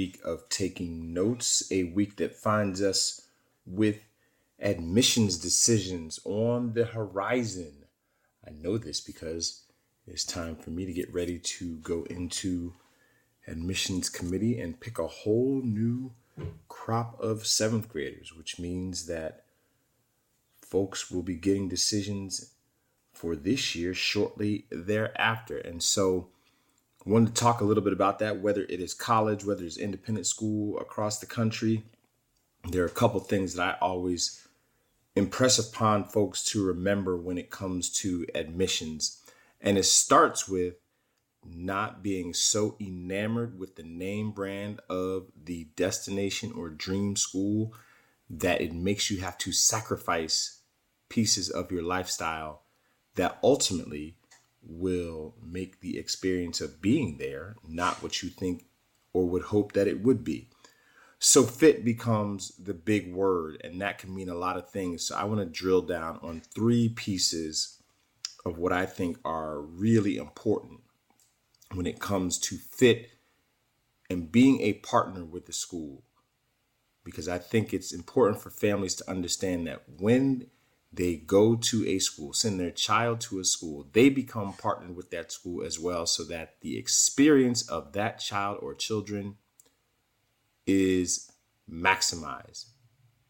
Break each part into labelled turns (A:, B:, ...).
A: week of taking notes, a week that finds us with admissions decisions on the horizon. I know this because it's time for me to get ready to go into admissions committee and pick a whole new crop of seventh graders, which means that folks will be getting decisions for this year shortly thereafter. And so, Wanted to talk a little bit about that, whether it is college, whether it's independent school across the country. There are a couple things that I always impress upon folks to remember when it comes to admissions. And it starts with not being so enamored with the name brand of the destination or dream school that it makes you have to sacrifice pieces of your lifestyle that ultimately will make the experience of being there not what you think or would hope that it would be. So, fit becomes the big word, and that can mean a lot of things. So, I want to drill down on three pieces of what I think are really important when it comes to fit and being a partner with the school. Because I think it's important for families to understand that when they go to a school, send their child to a school, they become partnered with that school as well, so that the experience of that child or children is maximized.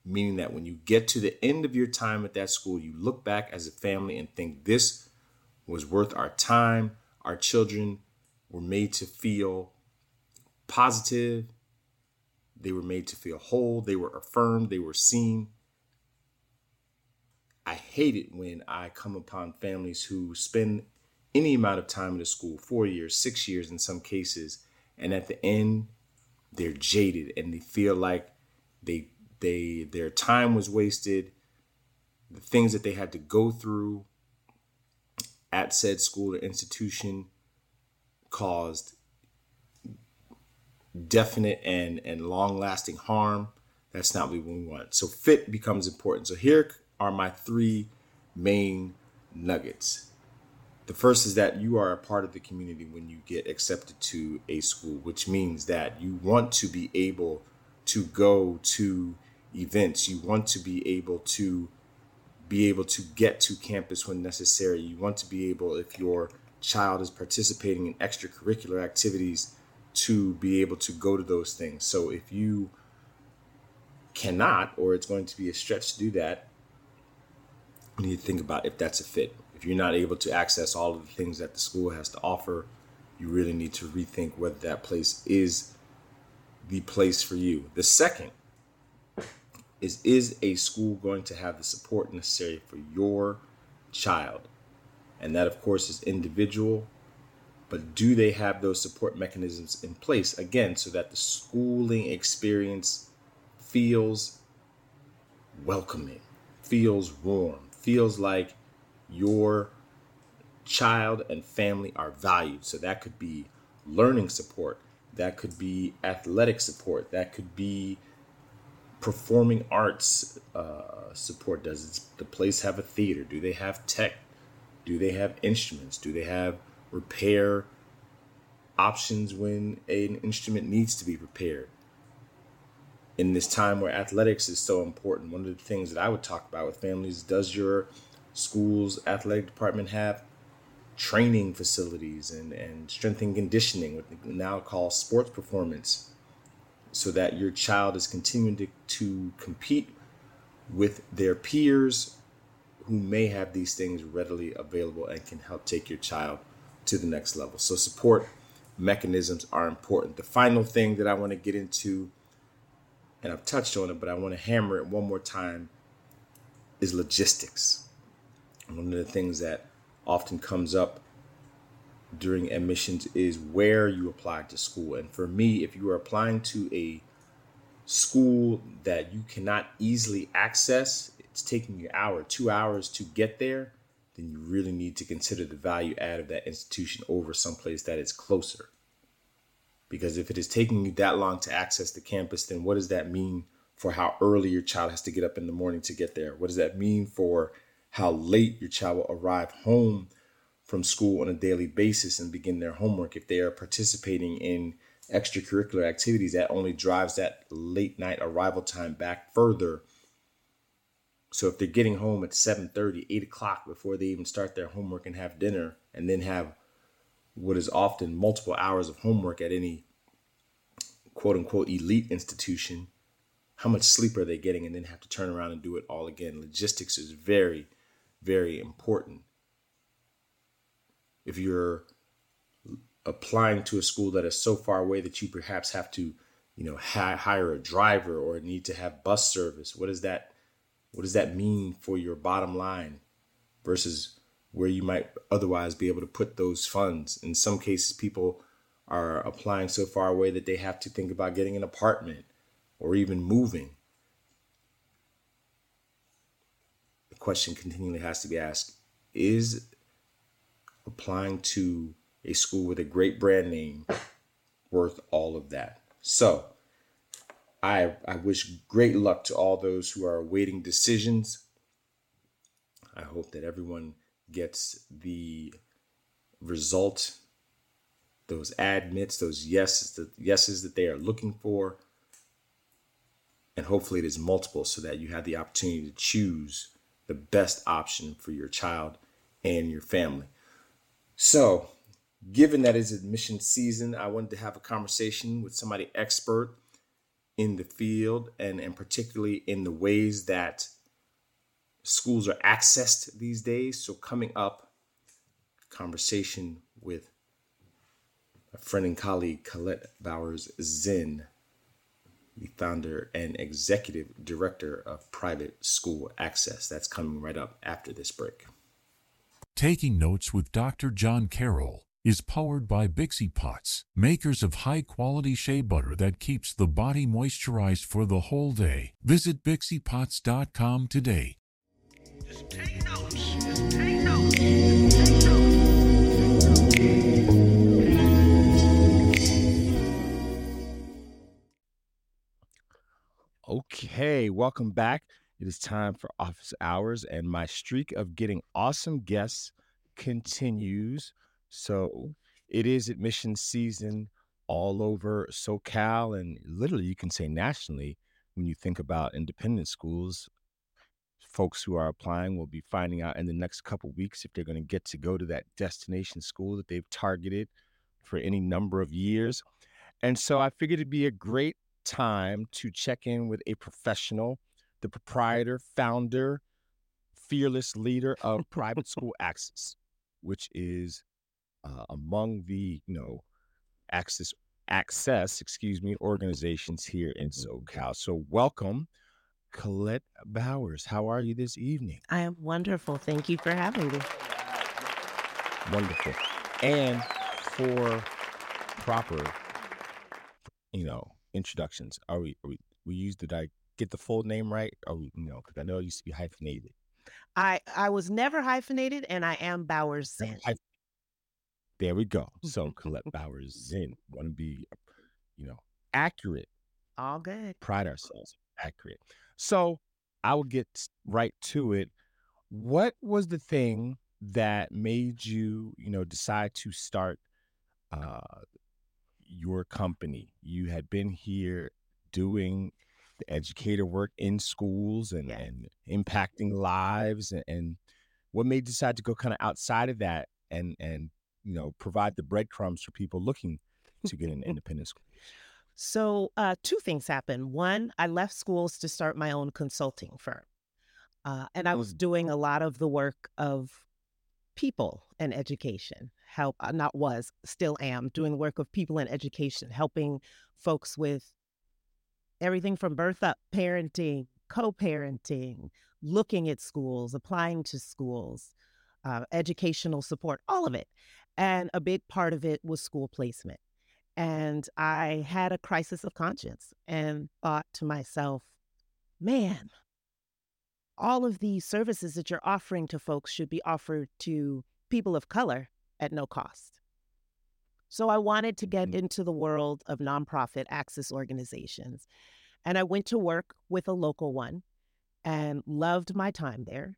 A: Meaning that when you get to the end of your time at that school, you look back as a family and think this was worth our time. Our children were made to feel positive, they were made to feel whole, they were affirmed, they were seen I hate it when I come upon families who spend any amount of time in a school, four years, six years in some cases, and at the end they're jaded and they feel like they they their time was wasted, the things that they had to go through at said school or institution caused definite and and long lasting harm. That's not what we want. So fit becomes important. So here are my three main nuggets. The first is that you are a part of the community when you get accepted to a school, which means that you want to be able to go to events. You want to be able to be able to get to campus when necessary. You want to be able, if your child is participating in extracurricular activities, to be able to go to those things. So if you cannot, or it's going to be a stretch to do that, need to think about if that's a fit. If you're not able to access all of the things that the school has to offer, you really need to rethink whether that place is the place for you. The second is is a school going to have the support necessary for your child? And that of course is individual, but do they have those support mechanisms in place again so that the schooling experience feels welcoming, feels warm, feels like your child and family are valued. So that could be learning support, that could be athletic support, that could be performing arts uh, support. Does the place have a theater? Do they have tech? Do they have instruments? Do they have repair options when an instrument needs to be repaired? In this time where athletics is so important, one of the things that I would talk about with families does your school's athletic department have training facilities and, and strength and conditioning, what we now call sports performance, so that your child is continuing to, to compete with their peers who may have these things readily available and can help take your child to the next level. So, support mechanisms are important. The final thing that I want to get into and I've touched on it, but I want to hammer it one more time, is logistics. One of the things that often comes up during admissions is where you apply to school. And for me, if you are applying to a school that you cannot easily access, it's taking you an hour, two hours to get there, then you really need to consider the value add of that institution over someplace that is closer. Because if it is taking you that long to access the campus, then what does that mean for how early your child has to get up in the morning to get there? What does that mean for how late your child will arrive home from school on a daily basis and begin their homework, if they are participating in extracurricular activities, that only drives that late night arrival time back further. So if they're getting home at 7:30, 8 o'clock before they even start their homework and have dinner, and then have what is often multiple hours of homework at any quote unquote elite institution, how much sleep are they getting and then have to turn around and do it all again? Logistics is very, very important. If you're applying to a school that is so far away that you perhaps have to, you know, hire a driver or need to have bus service, what does that what does that mean for your bottom line versus where you might otherwise be able to put those funds? In some cases, people are applying so far away that they have to think about getting an apartment or even moving. The question continually has to be asked is applying to a school with a great brand name worth all of that? So, I, I wish great luck to all those who are awaiting decisions. I hope that everyone gets the result those admits, those yeses, the yeses that they are looking for. And hopefully it is multiple so that you have the opportunity to choose the best option for your child and your family. So, given that it's admission season, I wanted to have a conversation with somebody expert in the field and, and particularly in the ways that schools are accessed these days. So, coming up, conversation with a friend and colleague, Collette Bowers Zinn, the founder and executive director of Private School Axis. That's coming right up after this break.
B: Taking Notes with Dr. John Carroll is powered by Bixie Pots, makers of high quality shea butter that keeps the body moisturized for the whole day. Visit BixiePots.com today.
A: Okay, welcome back. It is time for office hours, and my streak of getting awesome guests continues. So it is admission season all over SoCal, and literally, you can say nationally. When you think about independent schools, folks who are applying will be finding out in the next couple weeks if they're going to get to go to that destination school that they've targeted for any number of years. And so I figured it'd be a great time to check in with a professional, the proprietor, founder, fearless leader of Private School Axis, which is uh, among the you know access access excuse me organizations here in mm-hmm. SoCal. So welcome. Collette Bowers, how are you this evening?
C: I am wonderful. Thank you for having me.
A: Wonderful. And for proper, you know, introductions. Are we? Are we? We use did I get the full name right? Are we? You know, because I know it used to be hyphenated.
C: I I was never hyphenated, and I am Bowers Zinn.
A: There we go. So Collette Bowers Zinn want to be, you know, accurate.
C: All good.
A: Pride ourselves accurate. So I will get right to it. What was the thing that made you, you know, decide to start uh, your company. You had been here doing the educator work in schools and, yes. and impacting lives and, and what made you decide to go kind of outside of that and and you know provide the breadcrumbs for people looking to get an independent school
C: so uh, two things happened. One i left schools to start my own consulting firm uh, and i was doing a lot of the work of people and education help uh, not was still am doing the work of people in education helping folks with everything from birth up parenting co-parenting looking at schools applying to schools uh, educational support all of it. And a big part of it was school placement and i had a crisis of conscience and thought to myself man all of these services that you're offering to folks should be offered to people of color at no cost. So I wanted to get mm. into the world of nonprofit access organizations. And I went to work with a local one and loved my time there.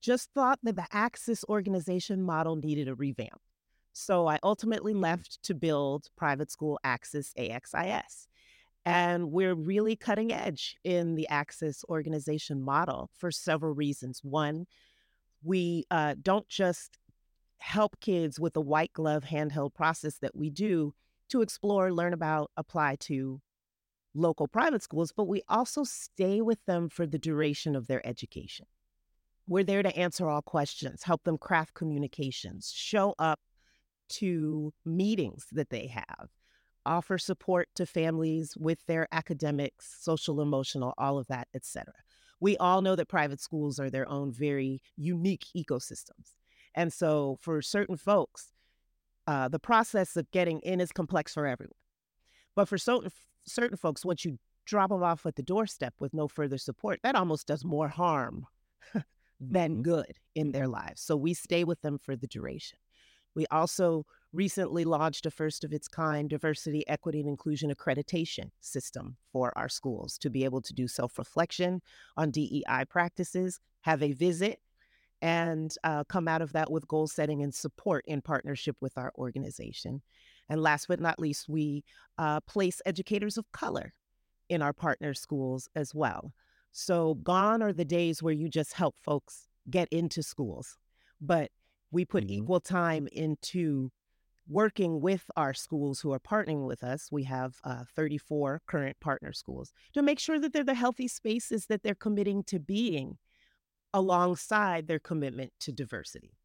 C: just thought that the access organization model needed a revamp. So I ultimately left to build private school Axis AXIS. And we're really cutting edge in the Axis organization model for several reasons. One, we uh, don't just help kids with the white glove handheld process that we do to explore, learn about, apply to local private schools, but we also stay with them for the duration of their education. We're there to answer all questions, help them craft communications, show up to meetings that they have, offer support to families with their academics, social, emotional, all of that, etc. We all know that private schools are their own very unique ecosystems. And so for certain folks, uh, the process of getting in is complex for everyone. But for certain certain folks, once you drop them off at the doorstep with no further support, that almost does more harm than mm-hmm. good in their lives. So we stay with them for the duration. We also recently launched a first of its kind diversity, equity, and inclusion accreditation system for our schools to be able to do self reflection on DEI practices, have a visit, and uh, come out of that with goal setting and support in partnership with our organization. And last but not least, we uh, place educators of color in our partner schools as well. So, gone are the days where you just help folks get into schools, but we put mm-hmm. equal time into working with our schools who are partnering with us. We have uh, 34 current partner schools to make sure that they're the healthy spaces that they're committing to being alongside their commitment to diversity.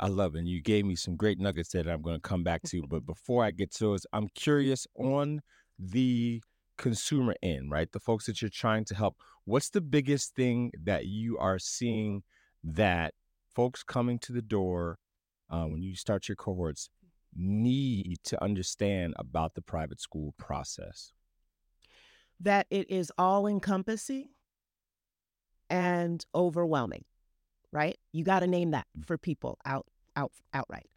A: I love it. And you gave me some great nuggets that I'm going to come back to. But before I get to those, I'm curious on the consumer end, right? The folks that you're trying to help. What's the biggest thing that you are seeing that folks coming to the door uh, when you start your cohorts need to understand about the private school process?
C: That it is all encompassing and overwhelming right? You got to name that mm. for people out out outright.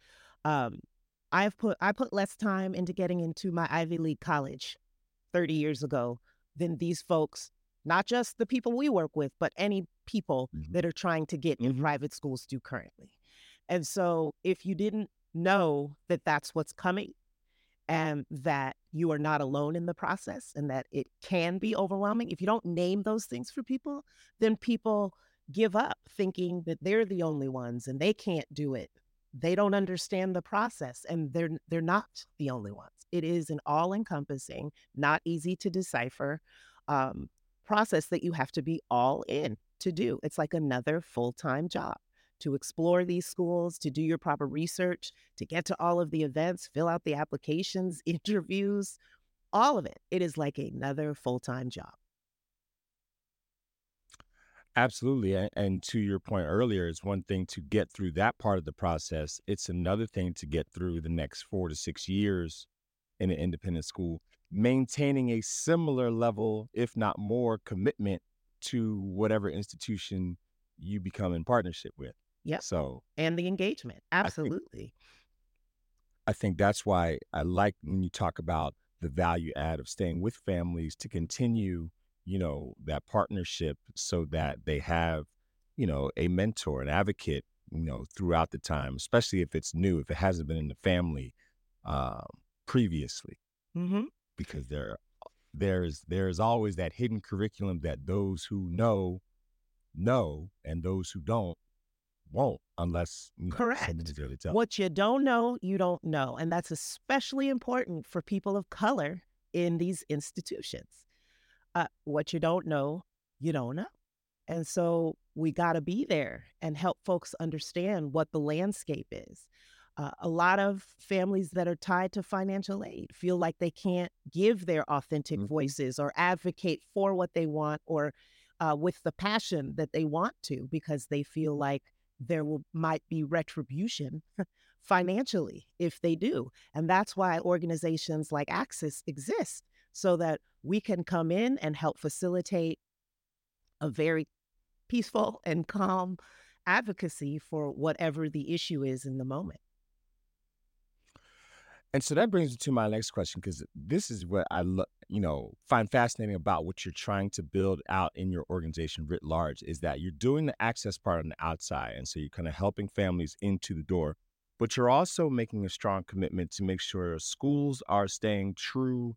C: Um, I've put I put less time into getting into my Ivy League college 30 years ago than these folks, not just the people we work with, but any people mm-hmm. that are trying to get in mm-hmm. private schools do currently. And so if you didn't know that that's what's coming and that you are not alone in the process and that it can be overwhelming, if you don't name those things for people, then people give up thinking that they're the only ones and they can't do it. They don't understand the process and they're they're not the only ones. It is an all-encompassing, not easy to decipher um, process that you have to be all in to do. It's like another full-time job to explore these schools, to do your proper research, to get to all of the events, fill out the applications, interviews, all of it. It is like another full-time job.
A: Absolutely. And, to your point earlier, it's one thing to get through that part of the process. It's another thing to get through the next four to six years in an independent school, maintaining a similar level, if not more, commitment to whatever institution you become in partnership with.
C: Yeah.
A: So,
C: and the engagement. Absolutely.
A: I think, I think that's why I like when you talk about the value add of staying with families to continue you know, that partnership so that they have, you know, a mentor, an advocate, you know, throughout the time, especially if it's new, if it hasn't been in the family um, previously.
C: Mm-hmm.
A: Because there, there's there's always that hidden curriculum that those who know know and those who don't won't unless
C: correct what you don't know you don't know and that's especially important for people of color in these institutions uh, what you don't know, you don't know. And so we got to be there and help folks understand what the landscape is. Uh, a lot of families that are tied to financial aid feel like they can't give their authentic mm-hmm. voices or advocate for what they want or uh, with the passion that they want to because they feel like there will might be retribution financially if they do and that's why organizations like axis exist so that we can come in and help facilitate a very peaceful and calm advocacy for whatever the issue is in the moment.
A: And so that brings me to my next question because this is what I lo- you know find fascinating about what you're trying to build out in your organization writ large is that you're doing the access part on the outside, and so you're kind of helping families into the door, but you're also making a strong commitment to make sure schools are staying true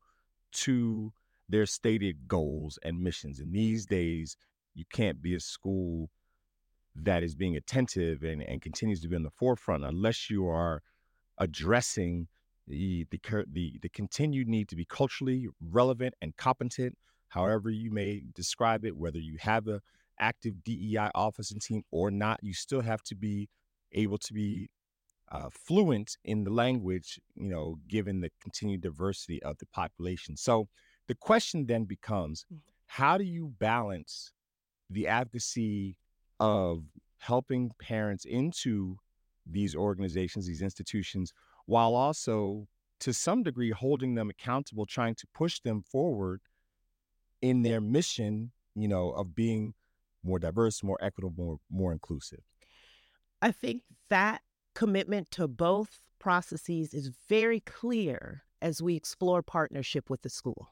A: to their stated goals and missions. And these days, you can't be a school that is being attentive and, and continues to be on the forefront unless you are addressing the the the the continued need to be culturally relevant and competent, however you may describe it, whether you have a active DEI office and team or not, you still have to be able to be uh, fluent in the language, you know, given the continued diversity of the population. So the question then becomes, mm. how do you balance the advocacy of helping parents into these organizations, these institutions, while also to some degree holding them accountable, trying to push them forward in their mission, you know, of being more diverse, more equitable, more, more inclusive.
C: I think that commitment to both processes is very clear as we explore partnership with the school.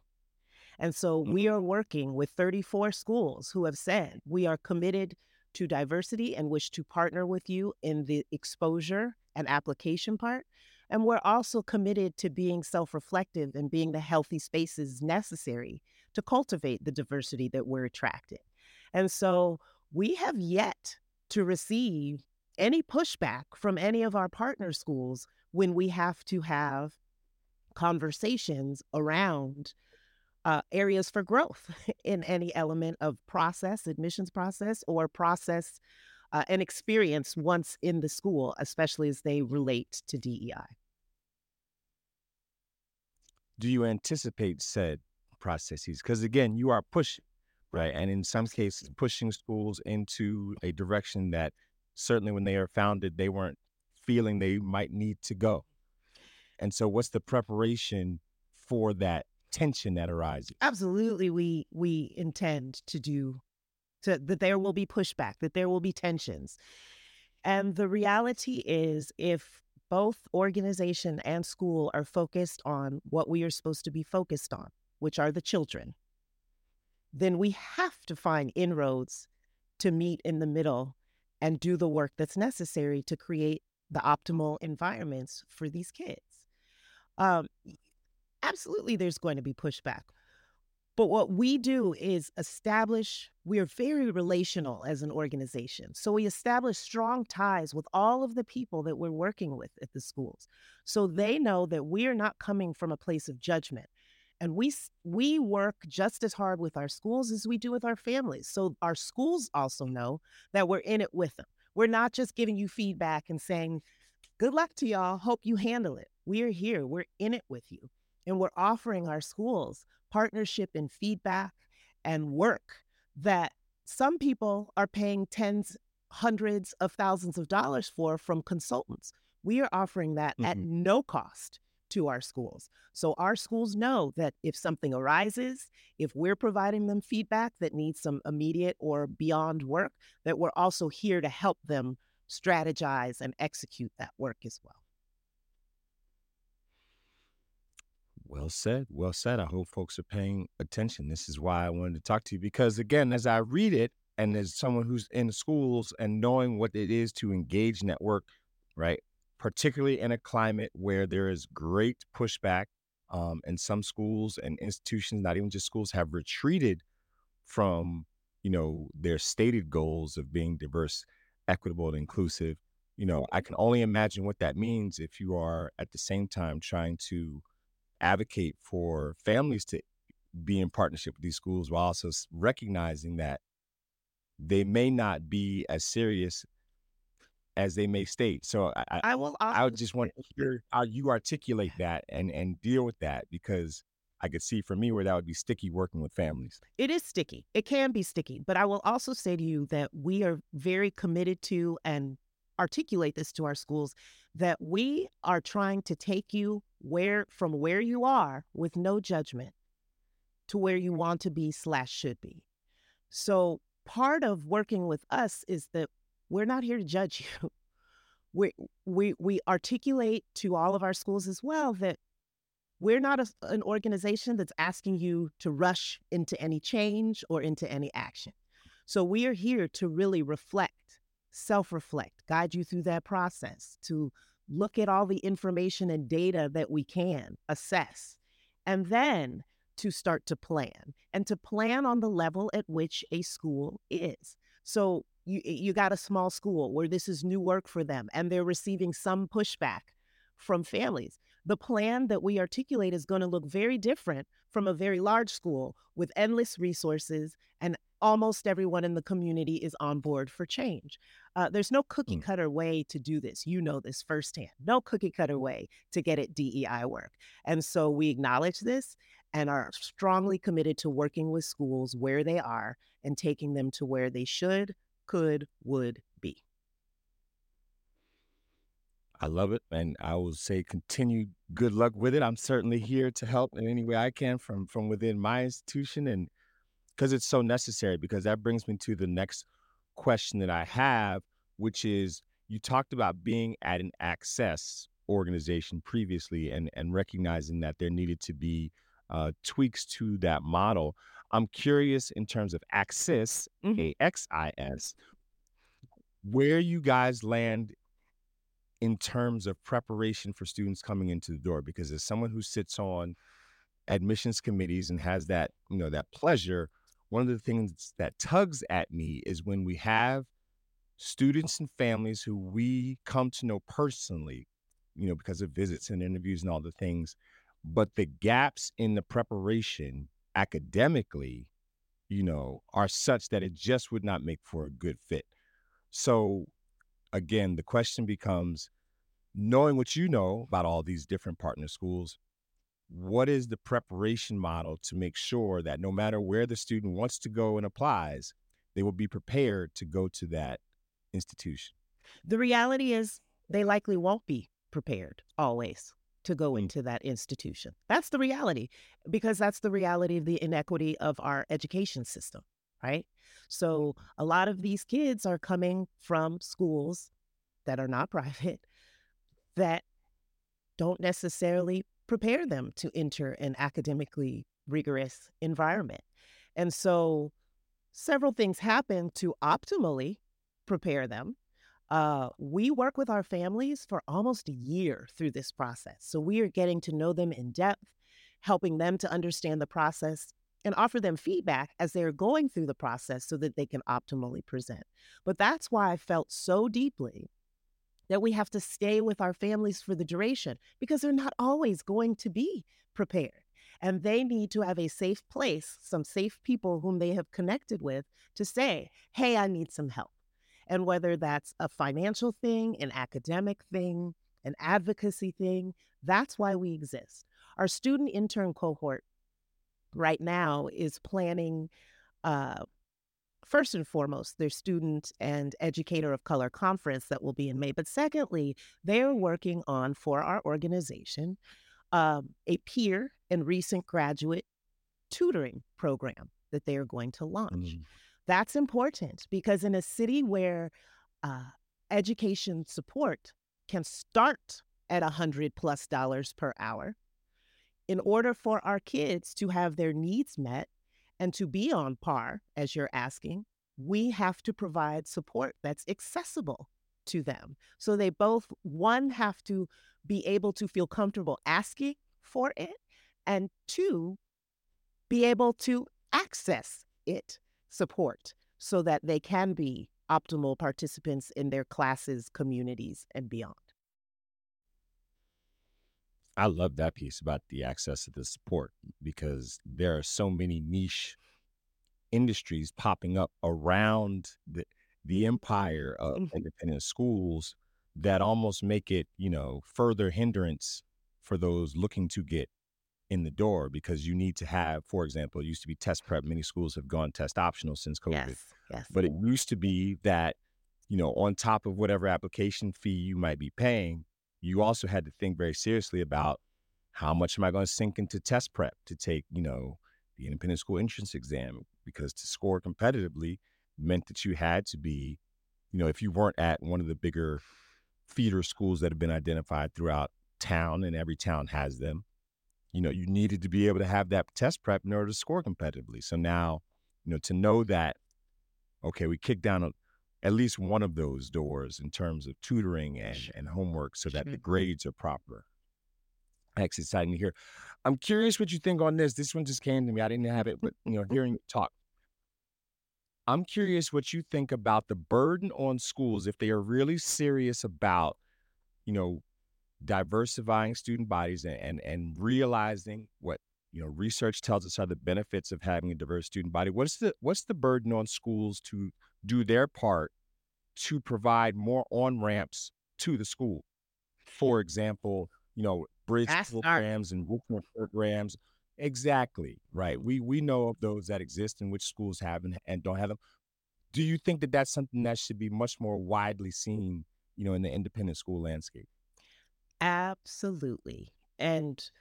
C: And so we mm-hmm. are working with 34 schools who have said we are committed to diversity and wish to partner with you in the exposure and application part. And we're also committed to being self reflective and being the healthy spaces necessary to cultivate the diversity that we're attracting. And so we have yet to receive any pushback from any of our partner schools when we have to have conversations around uh, areas for growth in any element of process, admissions process, or process uh, and experience once in the school, especially as they relate to DEI
A: do you anticipate said processes? Because again, you are pushing, right? And in some cases, pushing schools into a direction that certainly when they are founded, they weren't feeling they might need to go. And so, what's the preparation for that tension that arises?
C: Absolutely, we we intend to do to that there will be pushback, that there will be tensions. And the reality is, if both organization and school are focused on what we are supposed to be focused on, which are the children, then we have to find inroads to meet in the middle and do the work that's necessary to create the optimal environments for these kids. Um, absolutely, there's going to be pushback. But what we do is establish, we're very relational as an organization. So we establish strong ties with all of the people that we're working with at the schools. So they know that we are not coming from a place of judgment. And we we work just as hard with our schools as we do with our families. So our schools also know that we're in it with them. We're not just giving you feedback and saying, "Good luck to y'all. Hope you handle it." We are here. We're in it with you. And we're offering our schools partnership and feedback and work that some people are paying tens, hundreds of thousands of dollars for from consultants. We are offering that mm-hmm. at no cost to our schools. So our schools know that if something arises, if we're providing them feedback that needs some immediate or beyond work, that we're also here to help them strategize and execute that work as well.
A: Well said. Well said. I hope folks are paying attention. This is why I wanted to talk to you because, again, as I read it, and as someone who's in schools and knowing what it is to engage network, right? Particularly in a climate where there is great pushback, um, and some schools and institutions, not even just schools, have retreated from, you know, their stated goals of being diverse, equitable, and inclusive. You know, I can only imagine what that means if you are at the same time trying to advocate for families to be in partnership with these schools while also recognizing that they may not be as serious as they may state. So I, I will. I would just want to hear how you articulate that and and deal with that because I could see for me where that would be sticky working with families.
C: It is sticky. It can be sticky, but I will also say to you that we are very committed to and articulate this to our schools that we are trying to take you where from where you are with no judgment to where you want to be slash should be. So part of working with us is that we're not here to judge you. we we we articulate to all of our schools as well that we're not a, an organization that's asking you to rush into any change or into any action. So we are here to really reflect, self-reflect, guide you through that process, to look at all the information and data that we can assess, and then to start to plan and to plan on the level at which a school is. So you you got a small school where this is new work for them and they're receiving some pushback from families. The plan that we articulate is going to look very different from a very large school with endless resources and almost everyone in the community is on board for change. Uh, there's no cookie mm. cutter way to do this. You know this firsthand. No cookie cutter way to get it DEI work. And so we acknowledge this and are strongly committed to working with schools where they are and taking them to where they should, could, would be.
A: I love it. And I will say continue good luck with it. I'm certainly here to help in any way I can from from within my institution and because it's so necessary because that brings me to the next question that I have, which is you talked about being at an access organization previously and and recognizing that there needed to be uh, tweaks to that model. I'm curious in terms of Axis, mm-hmm. A X I S, where you guys land in terms of preparation for students coming into the door. Because as someone who sits on admissions committees and has that, you know, that pleasure, one of the things that tugs at me is when we have students and families who we come to know personally, you know, because of visits and interviews and all the things, but the gaps in the preparation academically, you know, are such that it just would not make for a good fit. So again, the question becomes knowing what you know about all these different partner schools, what is the preparation model to make sure that no matter where the student wants to go and applies, they will be prepared to go to that institution?
C: The reality is they likely won't be prepared always to go mm. into that institution. That's the reality, because that's the reality of the inequity of our education system, right? Mm. So a lot of these kids are coming from schools that are not private that don't necessarily prepare them to enter an academically rigorous environment. And so several things happen to optimally prepare them uh, we work with our families for almost a year through this process. So we are getting to know them in depth, helping them to understand the process and offer them feedback as they're going through the process so that they can optimally present. But that's why I felt so deeply that we have to stay with our families for the duration because they're not always going to be prepared. And they need to have a safe place, some safe people whom they have connected with to say, hey, I need some help. And whether that's a financial thing, an academic thing, an advocacy thing, that's why we exist. Our student intern cohort right now is planning, uh, first and foremost, their student and educator of color conference that will be in May. But secondly, they're working on, for our organization, um, a peer and recent graduate tutoring program that they are going to launch. Mm. That's important because in a city where uh, education support can start at a hundred plus dollars per hour, in order for our kids to have their needs met and to be on par, as you're asking, we have to provide support that's accessible to them. So they both, one, have to be able to feel comfortable asking for it, and two, be able to access it support so that they can be optimal participants in their classes, communities, and beyond.
A: I love that piece about the access to the support because there are so many niche industries popping up around the the empire of mm-hmm. independent schools that almost make it, you know, further hindrance for those looking to get in the door because you need to have, for example, it used to be test prep. Many schools have gone test optional since COVID.
C: Yes, yes.
A: But it used to be that, you know, on top of whatever application fee you might be paying, you also had to think very seriously about how much am I going to sink into test prep to take, you know, the independent school entrance exam because to score competitively meant that you had to be, you know, if you weren't at one of the bigger feeder schools that have been identified throughout town, and every town has them. You know, you needed to be able to have that test prep in order to score competitively. So now, you know, to know that, okay, we kicked down a, at least one of those doors in terms of tutoring and, and homework so that the grades are proper. That's exciting to hear. I'm curious what you think on this. This one just came to me. I didn't have it, hmm. but you know, hearing you talk. I'm curious what you think about the burden on schools if they are really serious about, you know, diversifying student bodies and, and, and realizing what you know research tells us are the benefits of having a diverse student body. What's the what's the burden on schools to do their part to provide more on ramps to the school? For example, you know, bridge programs and programs. Exactly right. We we know of those that exist and which schools have and, and don't have them. Do you think that that's something that should be much more widely seen, you know, in the independent school landscape?
C: Absolutely. And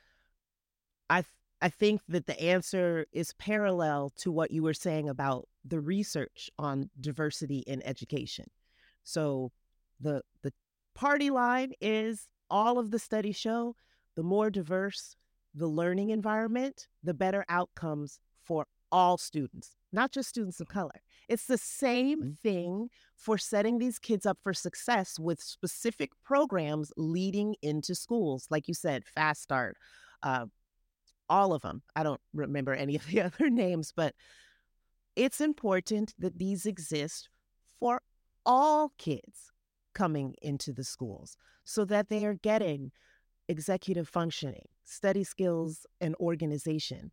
C: I I think that the answer is parallel to what you were saying about the research on diversity in education. So the the party line is all of the studies show the more diverse the learning environment, the better outcomes for all students, not just students of color. It's the same mm-hmm. thing for setting these kids up for success with specific programs leading into schools. Like you said, Fast Start, uh, all of them. I don't remember any of the other names, but it's important that these exist for all kids coming into the schools so that they are getting executive functioning, study skills, and organization.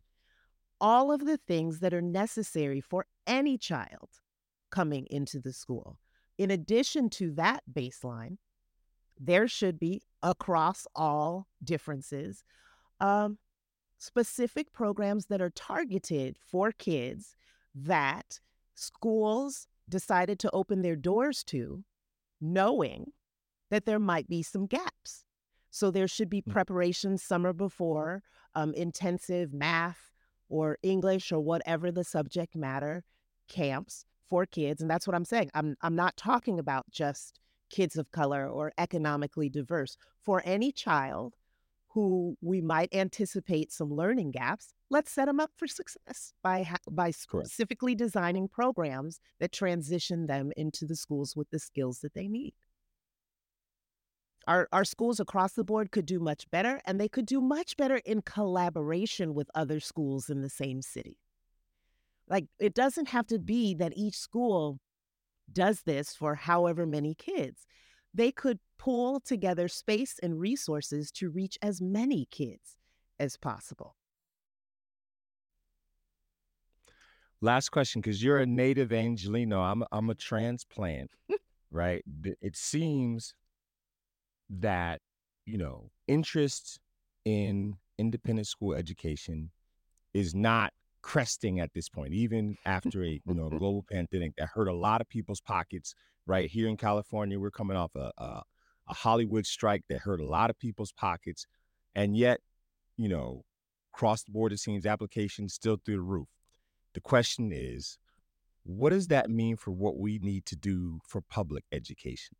C: All of the things that are necessary for any child coming into the school. In addition to that baseline, there should be across all differences um, specific programs that are targeted for kids that schools decided to open their doors to, knowing that there might be some gaps. So there should be mm. preparation summer before, um, intensive math or English or whatever the subject matter camps for kids. And that's what I'm saying. I'm, I'm not talking about just kids of color or economically diverse. For any child who we might anticipate some learning gaps, let's set them up for success by ha- by specifically designing programs that transition them into the schools with the skills that they need. Our, our schools across the board could do much better, and they could do much better in collaboration with other schools in the same city. Like it doesn't have to be that each school does this for however many kids. They could pull together space and resources to reach as many kids as possible.
A: Last question, because you're a mm-hmm. native Angelino. I'm I'm a transplant, right? It seems that you know interest in independent school education is not cresting at this point, even after a you know global pandemic that hurt a lot of people's pockets. Right here in California, we're coming off a, a, a Hollywood strike that hurt a lot of people's pockets, and yet, you know, across the board, it seems applications still through the roof. The question is, what does that mean for what we need to do for public education?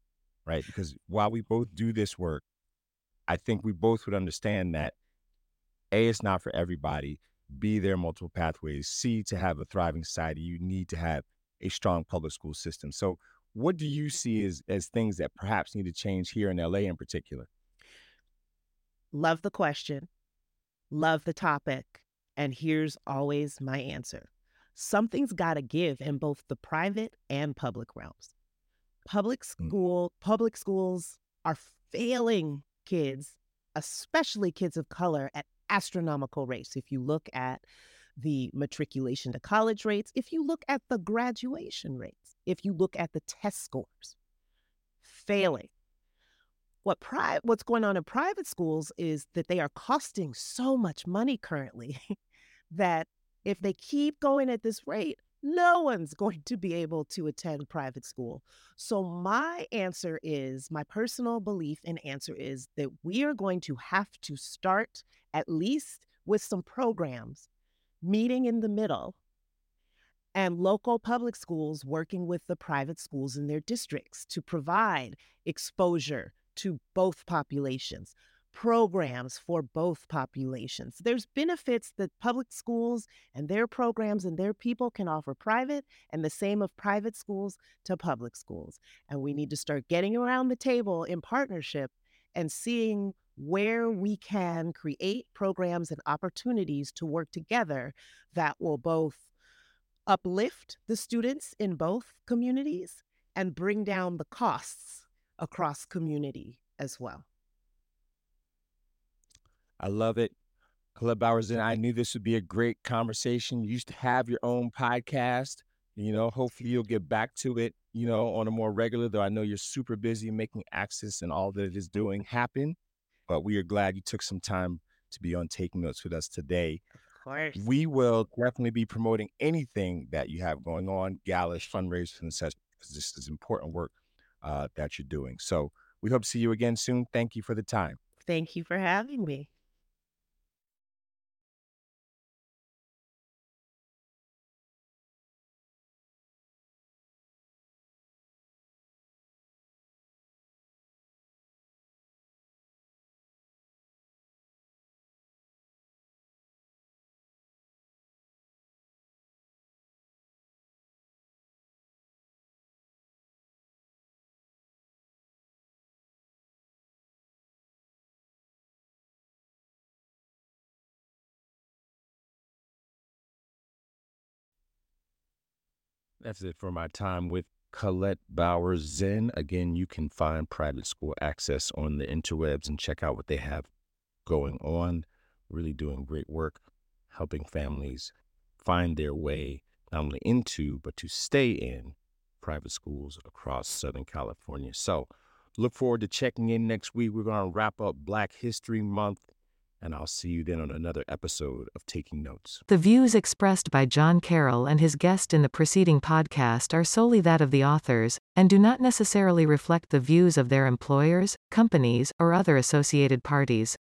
A: Right? Because while we both do this work, I think we both would understand that A, it's not for everybody. B, there are multiple pathways. C, to have a thriving society, you need to have a strong public school system. So, what do you see as, as things that perhaps need to change here in LA in particular?
C: Love the question, love the topic. And here's always my answer something's got to give in both the private and public realms. Public mm. school, mm. public schools are failing kids, especially kids of color, at astronomical rates. If you look at the matriculation to college rates, if you look at the graduation rates, if you look at the test scores, failing. What pri- what's going on in private schools is that they are costing so much money currently that if they keep going at this rate, no one's going to be able to attend private school. So, my answer is my personal belief and answer is that we are going to have to start at least with some programs, meeting in the middle, and local public schools working with the private schools in their districts to provide exposure to both populations, programs for both populations. There's benefits that public schools and their programs and their people can offer private, and the same of private schools to public schools. And we need to start getting around the table in partnership and seeing where we can create programs and opportunities to work together that will both uplift the students in both communities and bring down the costs across community as well.
A: I love it. Collette Bowers, and I knew this would be a great conversation. You used to have your own podcast. You know, hopefully you'll get back to it, you know, on a more regular, though I know you're super busy making Axis and all that it is doing happen. But we are glad you took some time to be on taking notes with us today.
C: Of course.
A: We will definitely be promoting anything that you have going on, galas, fundraisers, and such, because this is important work uh, that you're doing. So we hope to see you again soon. Thank you for the time.
C: Thank you for having me.
A: That's it for my time with Collette Bowers Zinn. Again, you can find Private School Axis on the interwebs and check out what they have going on. Really doing great work, helping families find their way not only into, but to stay in private schools across Southern California. So look forward to checking in next week. We're going to wrap up Black History Month and I'll see you then on another episode of Taking Notes.
D: The views expressed by John Carroll and his guest in the preceding podcast are solely that of the authors, and do not necessarily reflect the views of their employers, companies, or other associated parties.